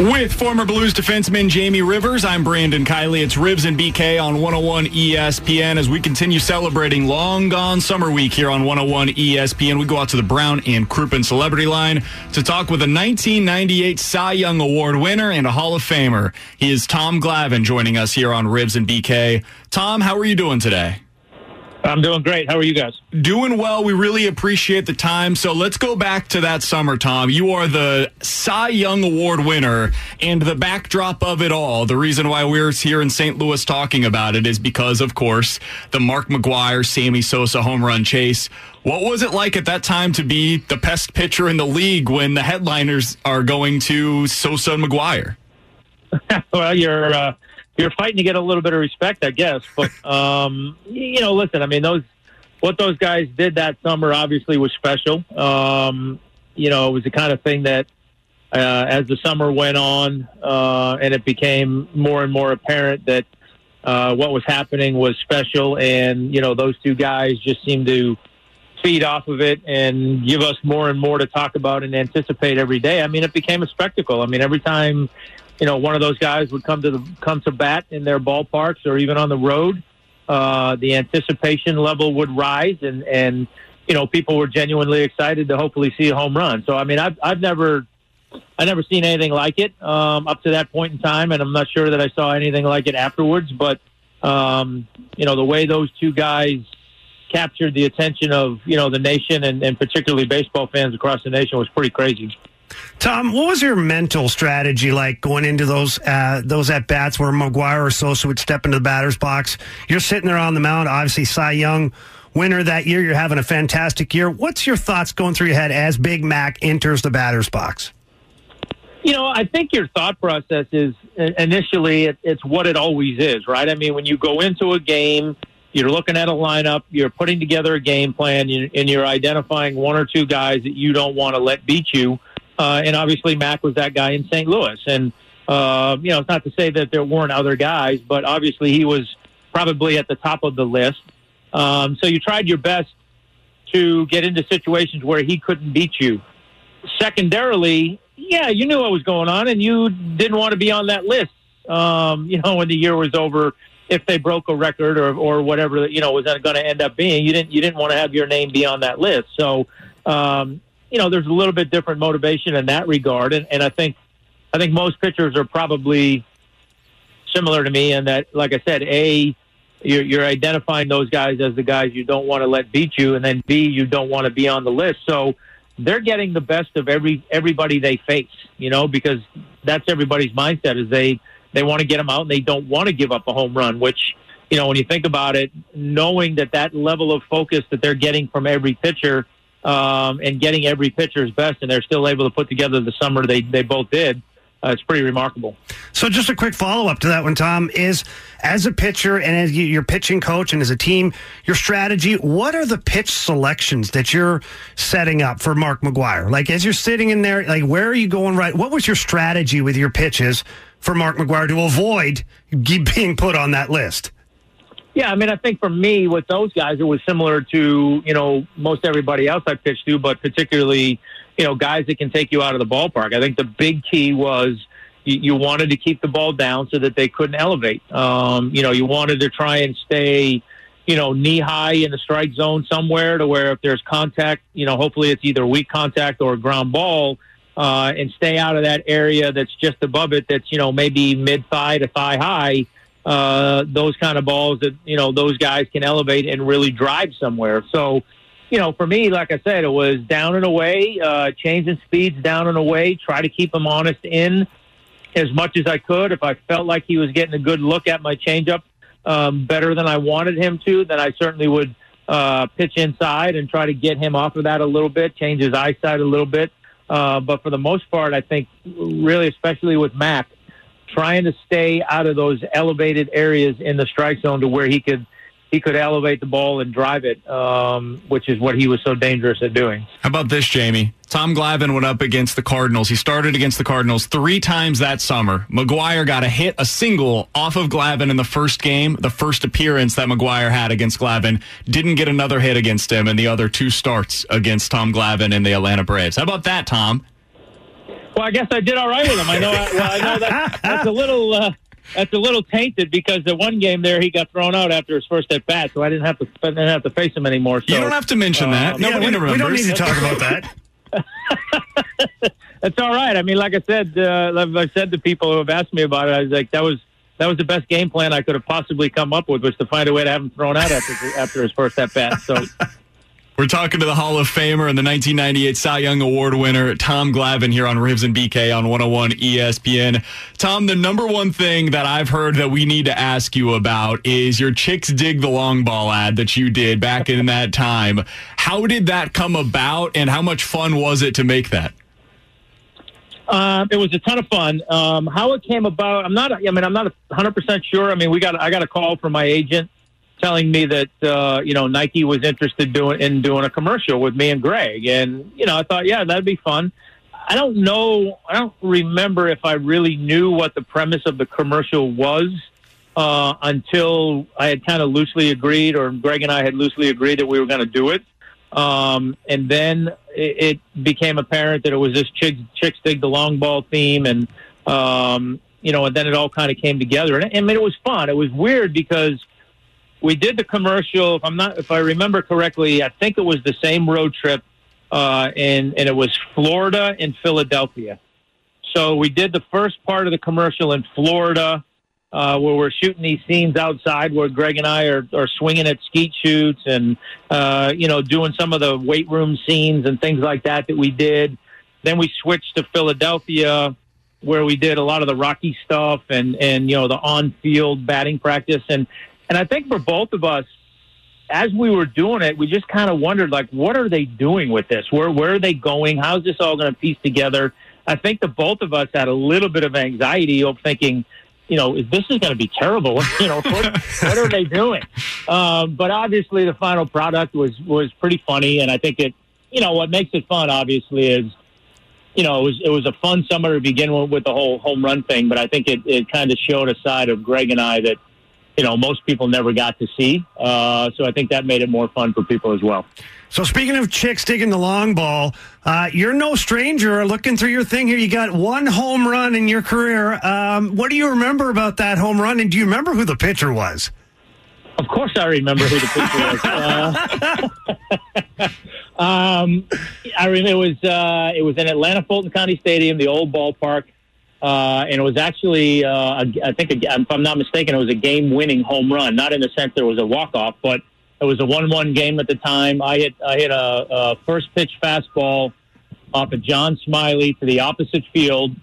With former Blues defenseman Jamie Rivers, I'm Brandon Kiley. It's Rivs and BK on 101 ESPN as we continue celebrating Long Gone Summer Week here on 101 ESPN. We go out to the Brown and Crouppen Celebrity Line to talk with a 1998 Cy Young Award winner and a Hall of Famer. He is Tom Glavine joining us here on Rivs and BK. Tom, how are you doing today? I'm doing great. How are you guys? Doing well. We really appreciate the time. So let's go back to that summer, Tom. You are the Cy Young Award winner, and the backdrop of it all, the reason why we're here in St. Louis talking about it is because, of course, the Mark McGwire, Sammy Sosa home run chase. What was it like at that time to be the best pitcher in the league when the headliners are going to Sosa and McGwire? well, you're. Uh you're fighting to get a little bit of respect, I guess. But um, you know, listen, I mean, those what those guys did that summer obviously was special. Um, you know, it was the kind of thing that uh, as the summer went on uh, and it became more and more apparent that uh, what was happening was special, and you know, those two guys just seemed to feed off of it and give us more and more to talk about and anticipate every day. I mean, it became a spectacle. I mean, every time you know, one of those guys would come to the come to bat in their ballparks or even on the road, uh, the anticipation level would rise, and and you know, people were genuinely excited to hopefully see a home run. So, I mean, I've I've never I never seen anything like it um, up to that point in time, and I'm not sure that I saw anything like it afterwards. But um, you know, the way those two guys captured the attention of you know the nation and, and particularly baseball fans across the nation was pretty crazy. Tom, what was your mental strategy like going into those uh, those at bats where McGwire or Sosa would step into the batter's box? You're sitting there on the mound, obviously Cy Young winner that year. You're having a fantastic year. What's your thoughts going through your head as Big Mac enters the batter's box? You know, I think your thought process is initially it, it's what it always is, right? I mean, when you go into a game, you're looking at a lineup, you're putting together a game plan, and you're identifying one or two guys that you don't want to let beat you uh, and obviously, Mac was that guy in St. Louis. And, uh, you know, it's not to say that there weren't other guys, but obviously he was probably at the top of the list. Um, so you tried your best to get into situations where he couldn't beat you. Secondarily, yeah, you knew what was going on, and you didn't want to be on that list. Um, you know, when the year was over, if they broke a record or or whatever, you know, was that going to end up being, you didn't you didn't want to have your name be on that list. So, um, you know, there's a little bit different motivation in that regard, and, and I think I think most pitchers are probably similar to me in that, like I said, a you're, you're identifying those guys as the guys you don't want to let beat you, and then B you don't want to be on the list. So they're getting the best of every everybody they face, you know, because that's everybody's mindset is they they want to get them out and they don't want to give up a home run, which you know when you think about it, knowing that that level of focus that they're getting from every pitcher um, and getting every pitcher's best, and they're still able to put together the summer they, they both did. Uh, it's pretty remarkable. So, just a quick follow up to that one, Tom, is as a pitcher and as your pitching coach and as a team, your strategy, what are the pitch selections that you're setting up for Mark McGwire? Like, as you're sitting in there, like, where are you going right? What was your strategy with your pitches for Mark McGwire to avoid being put on that list? Yeah, I mean, I think for me, with those guys, it was similar to you know most everybody else I pitched to, but particularly you know guys that can take you out of the ballpark. I think the big key was you, you wanted to keep the ball down so that they couldn't elevate. Um, you know, you wanted to try and stay you know knee high in the strike zone somewhere to where if there's contact, you know, hopefully it's either weak contact or a ground ball. uh, and stay out of that area that's just above it. That's you know maybe mid thigh to thigh high. Uh, those kind of balls that you know those guys can elevate and really drive somewhere. So, you know, for me, like I said, it was down and away, uh, changing speeds down and away. Try to keep him honest in as much as I could. If I felt like he was getting a good look at my changeup um, better than I wanted him to, then I certainly would uh, pitch inside and try to get him off of that a little bit, change his eyesight a little bit. Uh, but for the most part, I think really, especially with Mac, trying to stay out of those elevated areas in the strike zone to where he could he could elevate the ball and drive it, um, which is what he was so dangerous at doing. How about this, Jamie? Tom Glavine went up against the Cardinals. He started against the Cardinals three times that summer. McGwire got a hit, a single off of Glavine in the first game, the first appearance that McGwire had against Glavine. Didn't get another hit against him in the other two starts against Tom Glavine and the Atlanta Braves. How about that, Tom? Well, I guess I did all right with him. I know. Well, I know that that's a little. Uh, that's a little tainted because the one game there he got thrown out after his first at bat, so I didn't have to I didn't have to face him anymore. So, you don't have to mention that. um, Nobody yeah, we, remembers. we don't need to talk about that. That's all right. I mean, like I said, uh, like I've said to people who have asked me about it, I was like, that was that was the best game plan I could have possibly come up with was to find a way to have him thrown out after after his first at bat. So. We're talking to the Hall of Famer and the 1998 Cy Young Award winner, Tom Glavine, here on Rivs and BK on 101 ESPN. Tom, the number one thing that I've heard that we need to ask you about is your Chicks Dig the Long Ball ad that you did back in that time. How did that come about, and how much fun was it to make that? Um, it was a ton of fun. Um, how it came about, I'm not. I mean, I'm not 100 percent sure. I mean, we got. I got a call from my agent telling me that uh, you know Nike was interested doing in doing a commercial with me and Greg, and you know I thought, yeah, that'd be fun. I don't know. I don't remember if I really knew what the premise of the commercial was uh, until I had kind of loosely agreed, or Greg and I had loosely agreed that we were going to do it. Um, and then it, it became apparent that it was this chick, chicks dig the long ball theme, and um, you know, and then it all kind of came together. And I mean, it was fun. It was weird because we did the commercial. If I'm not, if I remember correctly, I think it was the same road trip, uh, and and it was Florida and Philadelphia. So we did the first part of the commercial in Florida, uh, where we're shooting these scenes outside, where Greg and I are, are swinging at skeet shoots and uh, you know doing some of the weight room scenes and things like that that we did. Then we switched to Philadelphia, where we did a lot of the Rocky stuff and and you know the on field batting practice and and I think for both of us, as we were doing it, we just kind of wondered, like, what are they doing with this? Where where are they going? How's this all going to piece together? I think the both of us had a little bit of anxiety of thinking, you know, this is going to be terrible. you know, what, what are they doing? Um, but obviously, the final product was was pretty funny, and I think it, you know, what makes it fun, obviously, is you know, it was it was a fun summer to begin with, with the whole home run thing, but I think it, it kind of showed a side of Greg and I that you know most people never got to see. Uh, so I think that made it more fun for people as well. So speaking of chicks digging the long ball, uh, you're no stranger. Looking through your thing here, you got one home run in your career. Um, what do you remember about that home run? And do you remember who the pitcher was? Of course, I remember who the pitcher was. Uh, um, I remember it was uh, it was in Atlanta Fulton County Stadium, the old ballpark, uh, and it was actually uh, I think if I'm not mistaken, it was a game-winning home run. Not in the sense there was a walk-off, but it was a one-one game at the time. I hit I hit a, a first pitch fastball off of John Smiley to the opposite field.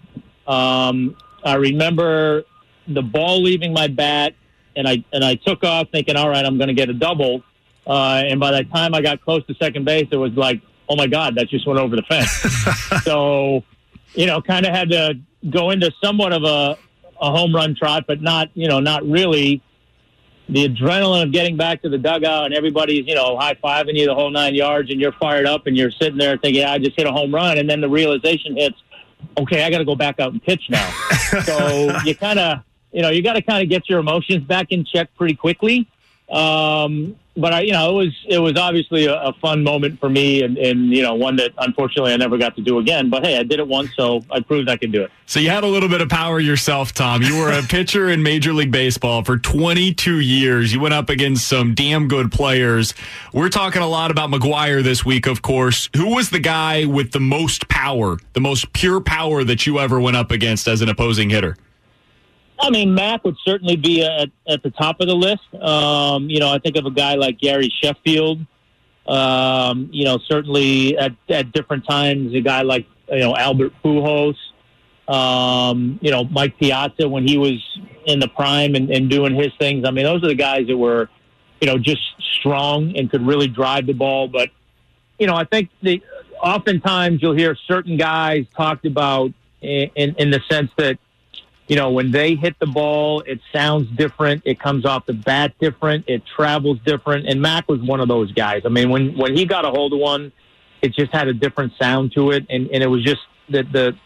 Um, I remember the ball leaving my bat, and I and I took off thinking, all right, I'm going to get a double. Uh, and by the time I got close to second base, it was like, oh my god, that just went over the fence. so, you know, kind of had to go into somewhat of a a home run trot, but not you know not really. The adrenaline of getting back to the dugout and everybody's, you know, high fiving you the whole nine yards and you're fired up and you're sitting there thinking, I just hit a home run. And then the realization hits, okay, I got to go back out and pitch now. so you kind of, you know, you got to kind of get your emotions back in check pretty quickly. Um, but I, you know, it was it was obviously a, a fun moment for me, and, and you know, one that unfortunately I never got to do again. But hey, I did it once, so I proved I could do it. So you had a little bit of power yourself, Tom. You were a pitcher in Major League Baseball for 22 years. You went up against some damn good players. We're talking a lot about McGwire this week, of course. Who was the guy with the most power, the most pure power that you ever went up against as an opposing hitter? I mean, Mac would certainly be at, at the top of the list. Um, you know, I think of a guy like Gary Sheffield. Um, you know, certainly at, at different times, a guy like, you know, Albert Pujols. Um, you know, Mike Piazza when he was in the prime and, and doing his things. I mean, those are the guys that were, you know, just strong and could really drive the ball. But, you know, I think the, oftentimes you'll hear certain guys talked about in, in, in the sense that, you know, when they hit the ball, it sounds different. It comes off the bat different. It travels different. And Mac was one of those guys. I mean, when, when he got a hold of one, it just had a different sound to it. And, and it was just that the,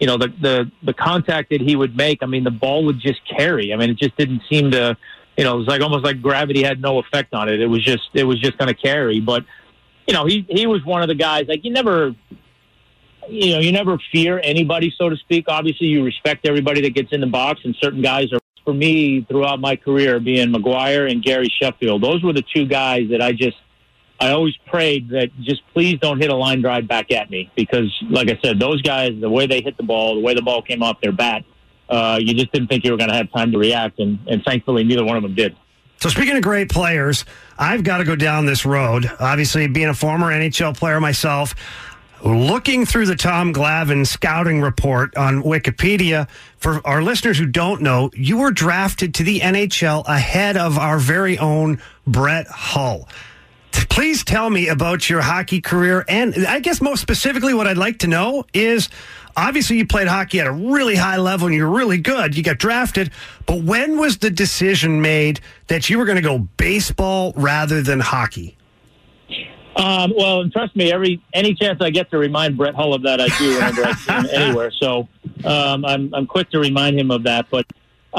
you know, the, the, the contact that he would make. I mean, the ball would just carry. I mean, it just didn't seem to, you know, it was like almost like gravity had no effect on it. It was just, it was just going to carry. But, you know, he, he was one of the guys, like you never, you know, you never fear anybody, so to speak. Obviously, you respect everybody that gets in the box, and certain guys are. For me, throughout my career, being McGwire and Gary Sheffield, those were the two guys that I just, I always prayed that just please don't hit a line drive back at me because, like I said, those guys, the way they hit the ball, the way the ball came off their bat, uh, you just didn't think you were going to have time to react, and, and thankfully, neither one of them did. So speaking of great players, I've got to go down this road. Obviously, being a former NHL player myself, looking through the Tom Glavine scouting report on Wikipedia, for our listeners who don't know, you were drafted to the NHL ahead of our very own Brett Hull. Please tell me about your hockey career. And I guess most specifically, what I'd like to know is obviously you played hockey at a really high level and you're really good. You got drafted. But when was the decision made that you were going to go baseball rather than hockey? Um, well, and trust me, every any chance I get to remind Brett Hull of that, I do whenever I see him anywhere. So um, I'm I'm quick to remind him of that. But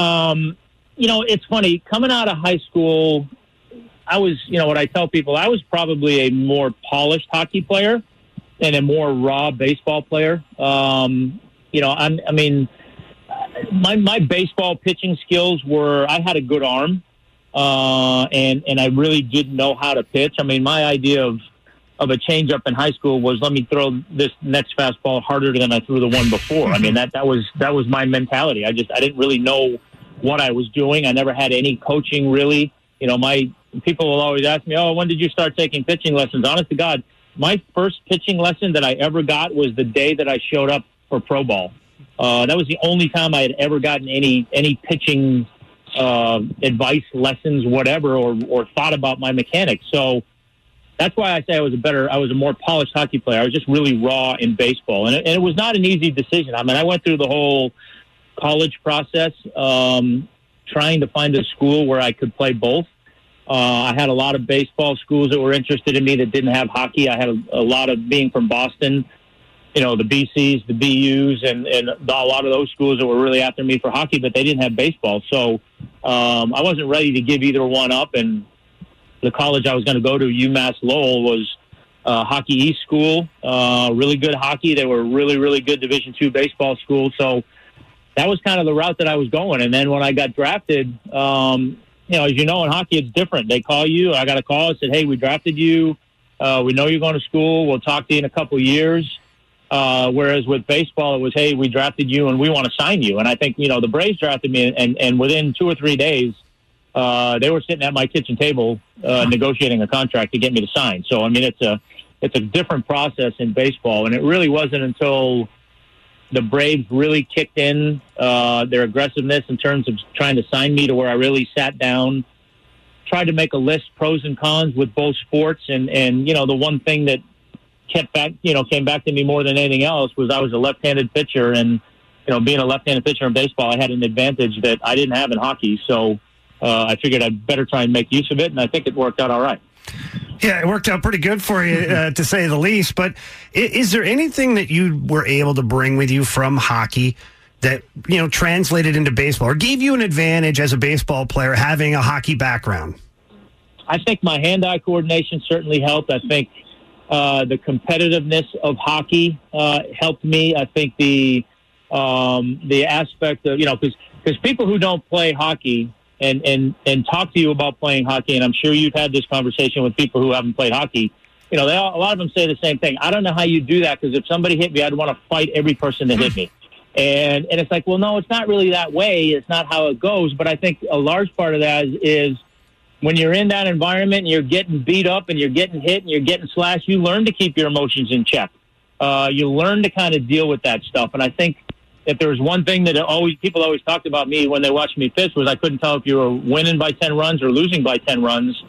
um, you know, it's funny coming out of high school. I was, you know, what I tell people, I was probably a more polished hockey player and a more raw baseball player. Um, you know, I'm, I mean, my my baseball pitching skills were I had a good arm uh, and and I really didn't know how to pitch. I mean, my idea of of a changeup in high school was let me throw this next fastball harder than I threw the one before. I mean that that was that was my mentality. I just I didn't really know what I was doing. I never had any coaching really. You know, my people will always ask me, "Oh, when did you start taking pitching lessons?" Honest to God, my first pitching lesson that I ever got was the day that I showed up for pro ball. Uh, that was the only time I had ever gotten any any pitching uh, advice, lessons, whatever, or, or thought about my mechanics. So that's why I say I was a better, I was a more polished hockey player. I was just really raw in baseball, and it, and it was not an easy decision. I mean, I went through the whole college process, um, trying to find a school where I could play both. Uh, I had a lot of baseball schools that were interested in me that didn't have hockey. I had a, a lot of being from Boston you know, the BCs, the BUs, and, and a lot of those schools that were really after me for hockey, but they didn't have baseball. So um, I wasn't ready to give either one up. And the college I was going to go to, UMass Lowell, was uh, Hockey East school, uh, really good hockey. They were really, really good Division two baseball school. So that was kind of the route that I was going. And then when I got drafted, um, you know, as you know, in hockey, it's different. They call you. I got a call. I said, "Hey, we drafted you. Uh, we know you're going to school. We'll talk to you in a couple years." Uh, whereas with baseball, it was, hey, we drafted you and we want to sign you. And I think, you know, the Braves drafted me, and, and within two or three days, uh, they were sitting at my kitchen table uh, negotiating a contract to get me to sign. So, I mean, it's a it's a different process in baseball, and it really wasn't until the Braves really kicked in uh, their aggressiveness in terms of trying to sign me to where I really sat down, tried to make a list pros and cons with both sports, and and you know the one thing that kept back, you know, came back to me more than anything else was I was a left-handed pitcher, and you know, being a left-handed pitcher in baseball, I had an advantage that I didn't have in hockey. So uh, I figured I'd better try and make use of it, and I think it worked out all right. Yeah, it worked out pretty good for you, uh, to say the least. But is, is there anything that you were able to bring with you from hockey? that you know translated into baseball or gave you an advantage as a baseball player having a hockey background I think my hand-eye coordination certainly helped. I think uh, the competitiveness of hockey uh, helped me. I think the um, the aspect of you know because because people who don't play hockey and and and talk to you about playing hockey, and I'm sure you've had this conversation with people who haven't played hockey. You know, they all, a lot of them say the same thing. I don't know how you do that because if somebody hit me, I'd want to fight every person that hit me. And and it's like, well, no, it's not really that way. It's not how it goes. But I think a large part of that is, is when you're in that environment and you're getting beat up and you're getting hit and you're getting slashed, you learn to keep your emotions in check. Uh, you learn to kind of deal with that stuff. And I think if there was one thing that always people always talked about me when they watched me pitch was I couldn't tell if you were winning by ten runs or losing by ten runs.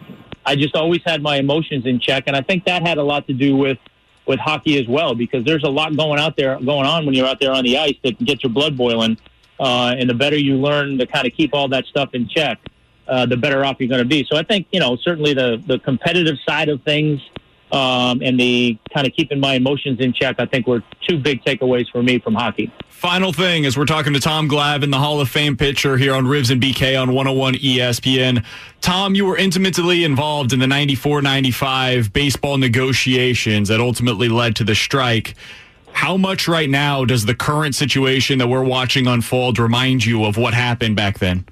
I just always had my emotions in check, and I think that had a lot to do with with hockey as well because there's a lot going out there going on when you're out there on the ice that can get your blood boiling. Uh, and the better you learn to kind of keep all that stuff in check, uh, the better off you're going to be. So I think you know certainly the the competitive side of things um, and the kind of keeping my emotions in check, I think were two big takeaways for me from hockey. Final thing as we're talking to Tom Glavine the Hall of Fame pitcher here on Rivs and BK on 101 ESPN. Tom, you were intimately involved in the 94 95 baseball negotiations that ultimately led to the strike. How much right now does the current situation that we're watching unfold remind you of what happened back then?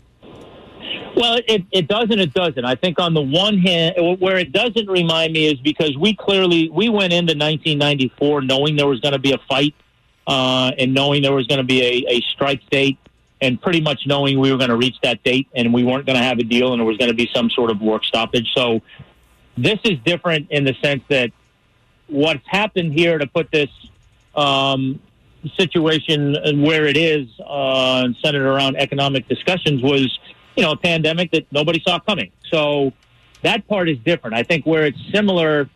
Well, it, it does not it doesn't. I think on the one hand, where it doesn't remind me is because we clearly we went into 1994 knowing there was going to be a fight uh, and knowing there was going to be a, a strike date and pretty much knowing we were going to reach that date and we weren't going to have a deal and there was going to be some sort of work stoppage. So this is different in the sense that what's happened here to put this um, situation where it is uh, centered around economic discussions was you know, a pandemic that nobody saw coming. So that part is different. I think where it's similar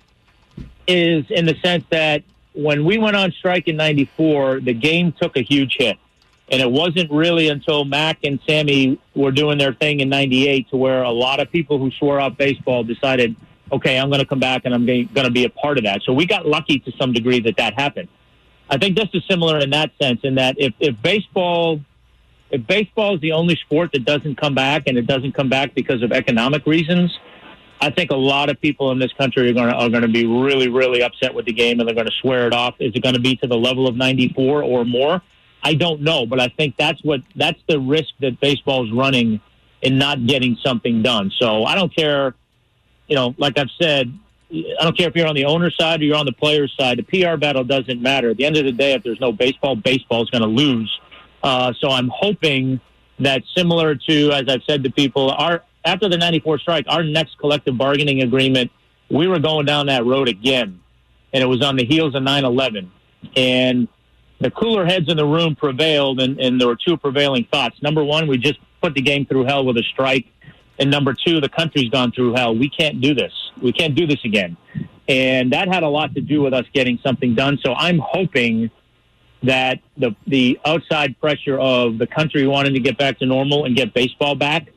is in the sense that when we went on strike in 94, the game took a huge hit. And it wasn't really until Mac and Sammy were doing their thing in 98 to where a lot of people who swore out baseball decided, okay, I'm going to come back and I'm going to be a part of that. So we got lucky to some degree that that happened. I think this is similar in that sense, in that if, if baseball if baseball is the only sport that doesn't come back and it doesn't come back because of economic reasons, I think a lot of people in this country are going to are going to be really really upset with the game and they're going to swear it off. Is it going to be to the level of 94 or more? I don't know, but I think that's what that's the risk that baseball is running in not getting something done. So I don't care, you know, like I've said, I don't care if you're on the owner side or you're on the player's side. The PR battle doesn't matter. At the end of the day, if there's no baseball, baseball is going to lose uh, so I'm hoping that similar to, as I've said to people, our after the 94 strike, our next collective bargaining agreement, we were going down that road again. And it was on the heels of 9 11. And the cooler heads in the room prevailed, and, and there were two prevailing thoughts. Number one, we just put the game through hell with a strike. And number two, the country's gone through hell. We can't do this. We can't do this again. And that had a lot to do with us getting something done. So I'm hoping that the the outside pressure of the country wanting to get back to normal and get baseball back,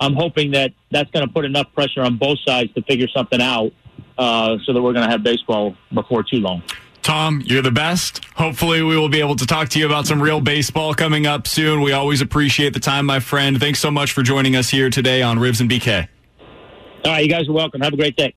I'm hoping that that's going to put enough pressure on both sides to figure something out, uh, so that we're going to have baseball before too long. Tom, you're the best. Hopefully, we will be able to talk to you about some real baseball coming up soon. We always appreciate the time, my friend. Thanks so much for joining us here today on Rivs and BK. All right, you guys are welcome. Have a great day.